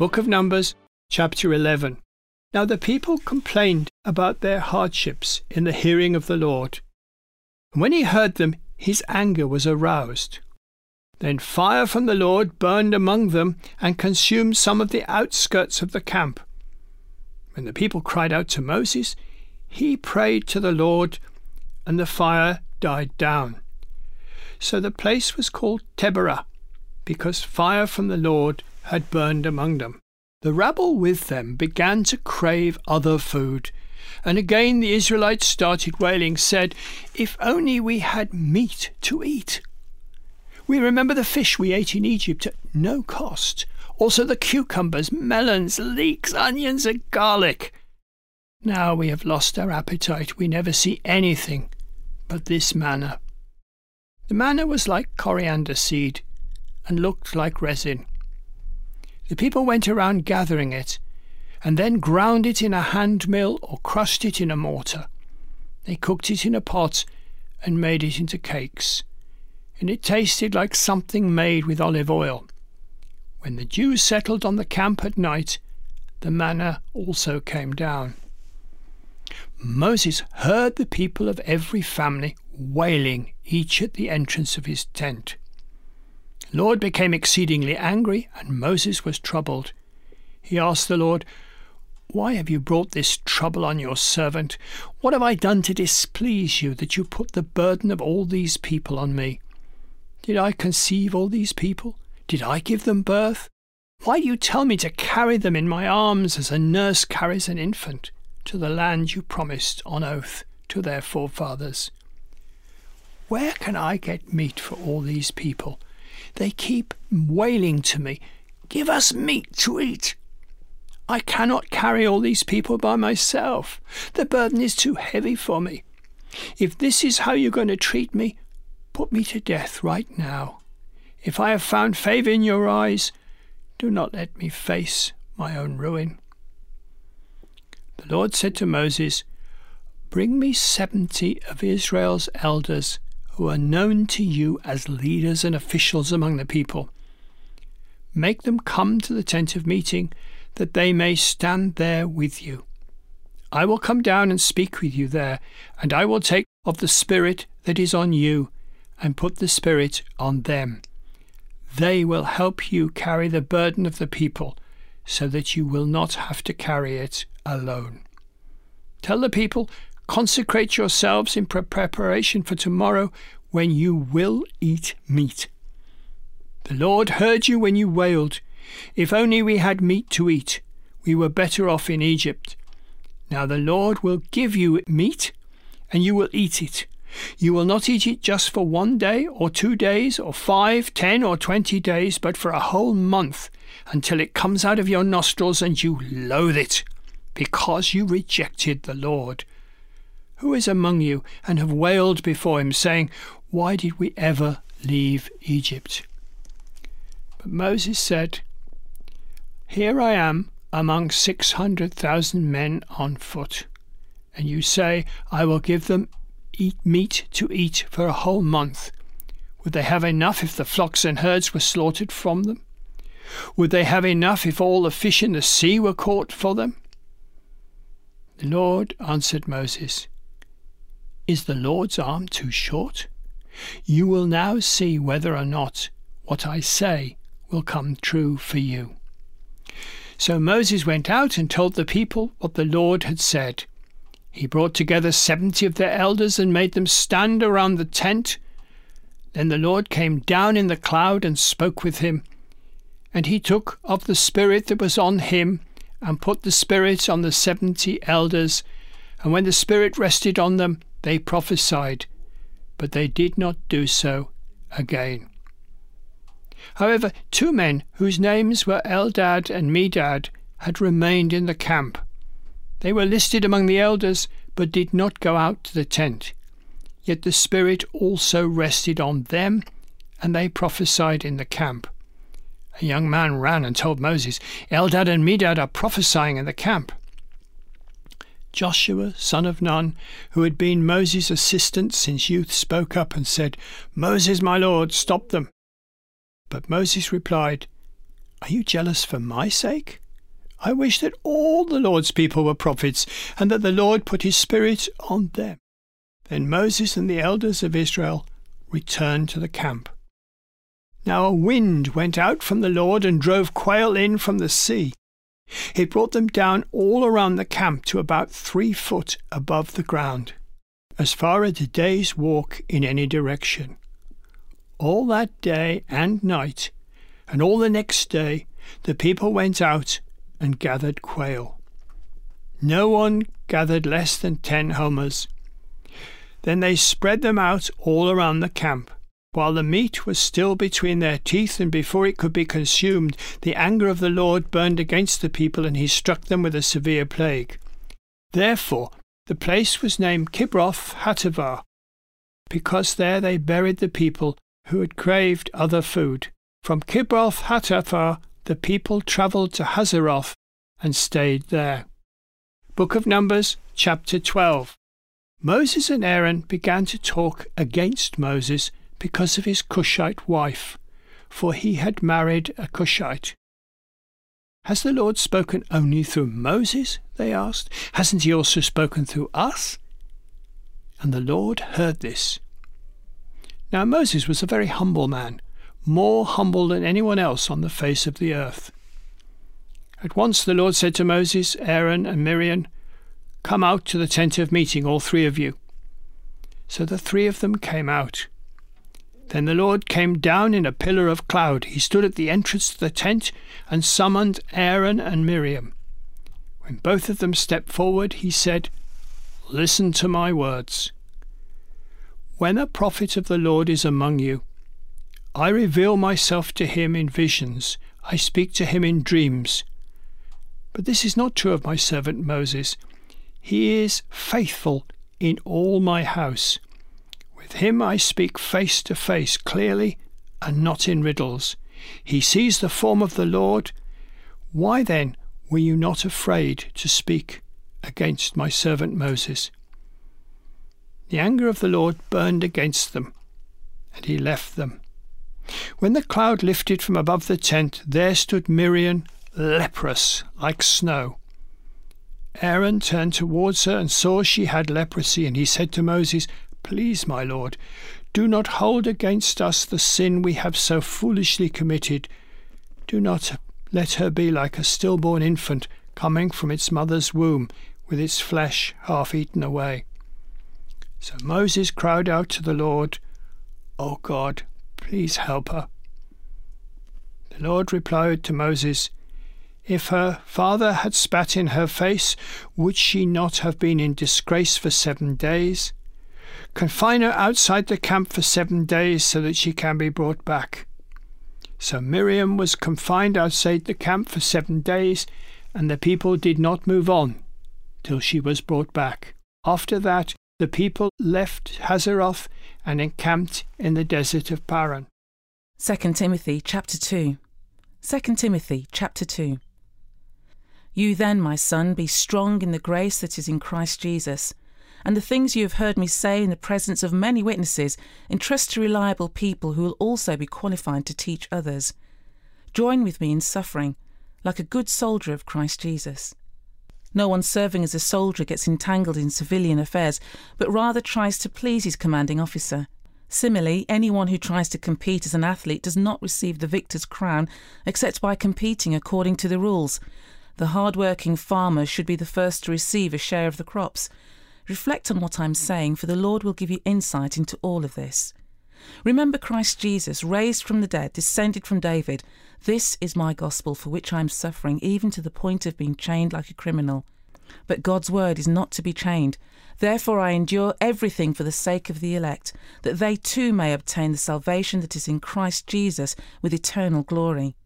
Book of Numbers, chapter 11. Now the people complained about their hardships in the hearing of the Lord. And when he heard them, his anger was aroused. Then fire from the Lord burned among them and consumed some of the outskirts of the camp. When the people cried out to Moses, he prayed to the Lord, and the fire died down. So the place was called Taberah, because fire from the Lord had burned among them. The rabble with them began to crave other food. And again the Israelites started wailing, said, If only we had meat to eat. We remember the fish we ate in Egypt at no cost, also the cucumbers, melons, leeks, onions, and garlic. Now we have lost our appetite. We never see anything but this manna. The manna was like coriander seed and looked like resin. The people went around gathering it and then ground it in a hand mill or crushed it in a mortar. They cooked it in a pot and made it into cakes, and it tasted like something made with olive oil. When the Jews settled on the camp at night, the manna also came down. Moses heard the people of every family wailing, each at the entrance of his tent. Lord became exceedingly angry, and Moses was troubled. He asked the Lord, Why have you brought this trouble on your servant? What have I done to displease you that you put the burden of all these people on me? Did I conceive all these people? Did I give them birth? Why do you tell me to carry them in my arms as a nurse carries an infant to the land you promised on oath to their forefathers? Where can I get meat for all these people? They keep wailing to me, Give us meat to eat. I cannot carry all these people by myself. The burden is too heavy for me. If this is how you're going to treat me, put me to death right now. If I have found favour in your eyes, do not let me face my own ruin. The Lord said to Moses, Bring me seventy of Israel's elders who are known to you as leaders and officials among the people. Make them come to the tent of meeting, that they may stand there with you. I will come down and speak with you there, and I will take of the Spirit that is on you, and put the Spirit on them. They will help you carry the burden of the people, so that you will not have to carry it alone. Tell the people Consecrate yourselves in preparation for tomorrow when you will eat meat. The Lord heard you when you wailed. If only we had meat to eat, we were better off in Egypt. Now the Lord will give you meat, and you will eat it. You will not eat it just for one day, or two days, or five, ten, or twenty days, but for a whole month, until it comes out of your nostrils and you loathe it, because you rejected the Lord. Who is among you and have wailed before him, saying, Why did we ever leave Egypt? But Moses said, Here I am among six hundred thousand men on foot, and you say, I will give them eat meat to eat for a whole month. Would they have enough if the flocks and herds were slaughtered from them? Would they have enough if all the fish in the sea were caught for them? The Lord answered Moses, is the Lord's arm too short? You will now see whether or not what I say will come true for you. So Moses went out and told the people what the Lord had said. He brought together seventy of their elders and made them stand around the tent. Then the Lord came down in the cloud and spoke with him. And he took of the Spirit that was on him and put the Spirit on the seventy elders. And when the Spirit rested on them, they prophesied, but they did not do so again. However, two men whose names were Eldad and Medad had remained in the camp. They were listed among the elders, but did not go out to the tent. Yet the Spirit also rested on them, and they prophesied in the camp. A young man ran and told Moses, Eldad and Medad are prophesying in the camp. Joshua, son of Nun, who had been Moses' assistant since youth, spoke up and said, Moses, my lord, stop them. But Moses replied, Are you jealous for my sake? I wish that all the Lord's people were prophets, and that the Lord put his Spirit on them. Then Moses and the elders of Israel returned to the camp. Now a wind went out from the Lord and drove quail in from the sea. It brought them down all around the camp to about three foot above the ground, as far as a day's walk in any direction all that day and night, and all the next day, the people went out and gathered quail. No one gathered less than ten homers. Then they spread them out all around the camp. While the meat was still between their teeth, and before it could be consumed, the anger of the Lord burned against the people, and he struck them with a severe plague. Therefore, the place was named Kibroth Hattaavah, because there they buried the people who had craved other food. From Kibroth Hattaavah the people travelled to Hazeroth and stayed there. Book of Numbers, chapter 12. Moses and Aaron began to talk against Moses because of his Cushite wife, for he had married a Cushite. Has the Lord spoken only through Moses? They asked. Hasn't he also spoken through us? And the Lord heard this. Now Moses was a very humble man, more humble than anyone else on the face of the earth. At once the Lord said to Moses, Aaron, and Miriam, Come out to the tent of meeting, all three of you. So the three of them came out. Then the Lord came down in a pillar of cloud. He stood at the entrance to the tent and summoned Aaron and Miriam. When both of them stepped forward, he said, Listen to my words. When a prophet of the Lord is among you, I reveal myself to him in visions, I speak to him in dreams. But this is not true of my servant Moses. He is faithful in all my house. With him I speak face to face, clearly, and not in riddles. He sees the form of the Lord. Why then were you not afraid to speak against my servant Moses? The anger of the Lord burned against them, and he left them. When the cloud lifted from above the tent, there stood Miriam, leprous like snow. Aaron turned towards her and saw she had leprosy, and he said to Moses, Please, my Lord, do not hold against us the sin we have so foolishly committed. Do not let her be like a stillborn infant coming from its mother's womb, with its flesh half eaten away. So Moses cried out to the Lord, O God, please help her. The Lord replied to Moses, If her father had spat in her face, would she not have been in disgrace for seven days? Confine her outside the camp for seven days so that she can be brought back. So Miriam was confined outside the camp for seven days, and the people did not move on till she was brought back. After that, the people left Hazeroth and encamped in the desert of Paran. 2 Timothy chapter 2. 2 Timothy chapter 2. You then, my son, be strong in the grace that is in Christ Jesus, and the things you have heard me say in the presence of many witnesses, entrust to reliable people who will also be qualified to teach others. Join with me in suffering, like a good soldier of Christ Jesus. No one serving as a soldier gets entangled in civilian affairs, but rather tries to please his commanding officer. Similarly, anyone who tries to compete as an athlete does not receive the victor's crown except by competing according to the rules. The hard-working farmer should be the first to receive a share of the crops. Reflect on what I'm saying, for the Lord will give you insight into all of this. Remember Christ Jesus, raised from the dead, descended from David. This is my gospel for which I am suffering, even to the point of being chained like a criminal. But God's word is not to be chained. Therefore I endure everything for the sake of the elect, that they too may obtain the salvation that is in Christ Jesus with eternal glory.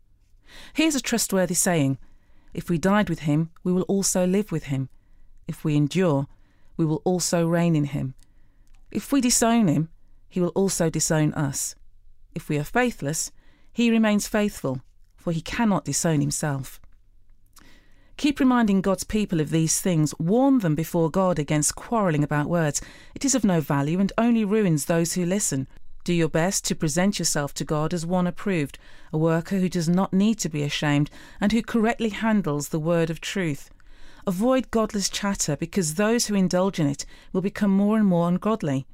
Here's a trustworthy saying If we died with him, we will also live with him. If we endure, we will also reign in him. If we disown him, he will also disown us. If we are faithless, he remains faithful, for he cannot disown himself. Keep reminding God's people of these things. Warn them before God against quarrelling about words. It is of no value and only ruins those who listen. Do your best to present yourself to God as one approved, a worker who does not need to be ashamed and who correctly handles the word of truth. Avoid godless chatter because those who indulge in it will become more and more ungodly.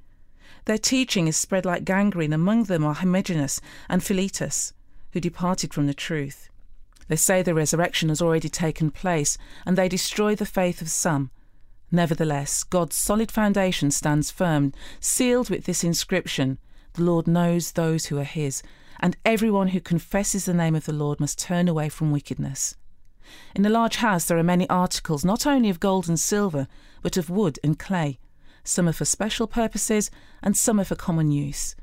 Their teaching is spread like gangrene. Among them are Hermogenes and Philetus, who departed from the truth. They say the resurrection has already taken place, and they destroy the faith of some. Nevertheless, God's solid foundation stands firm, sealed with this inscription The Lord knows those who are his, and everyone who confesses the name of the Lord must turn away from wickedness. In a large house there are many articles, not only of gold and silver, but of wood and clay some are for special purposes, and some are for common use.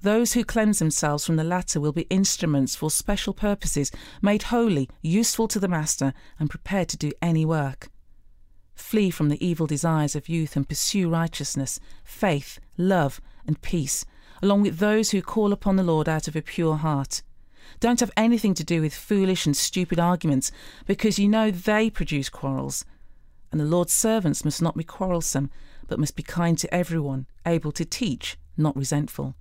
Those who cleanse themselves from the latter will be instruments for special purposes, made holy, useful to the Master, and prepared to do any work. Flee from the evil desires of youth and pursue righteousness, faith, love, and peace, along with those who call upon the Lord out of a pure heart. Don't have anything to do with foolish and stupid arguments, because you know they produce quarrels. And the Lord's servants must not be quarrelsome, but must be kind to everyone, able to teach, not resentful.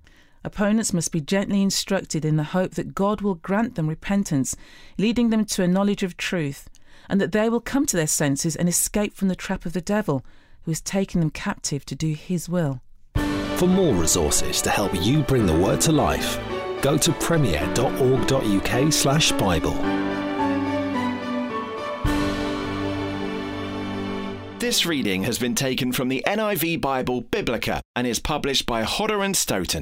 Opponents must be gently instructed in the hope that God will grant them repentance, leading them to a knowledge of truth, and that they will come to their senses and escape from the trap of the devil, who has taken them captive to do his will. For more resources to help you bring the word to life, go to premier.org.uk slash Bible. This reading has been taken from the NIV Bible Biblica and is published by Hodder and Stoughton.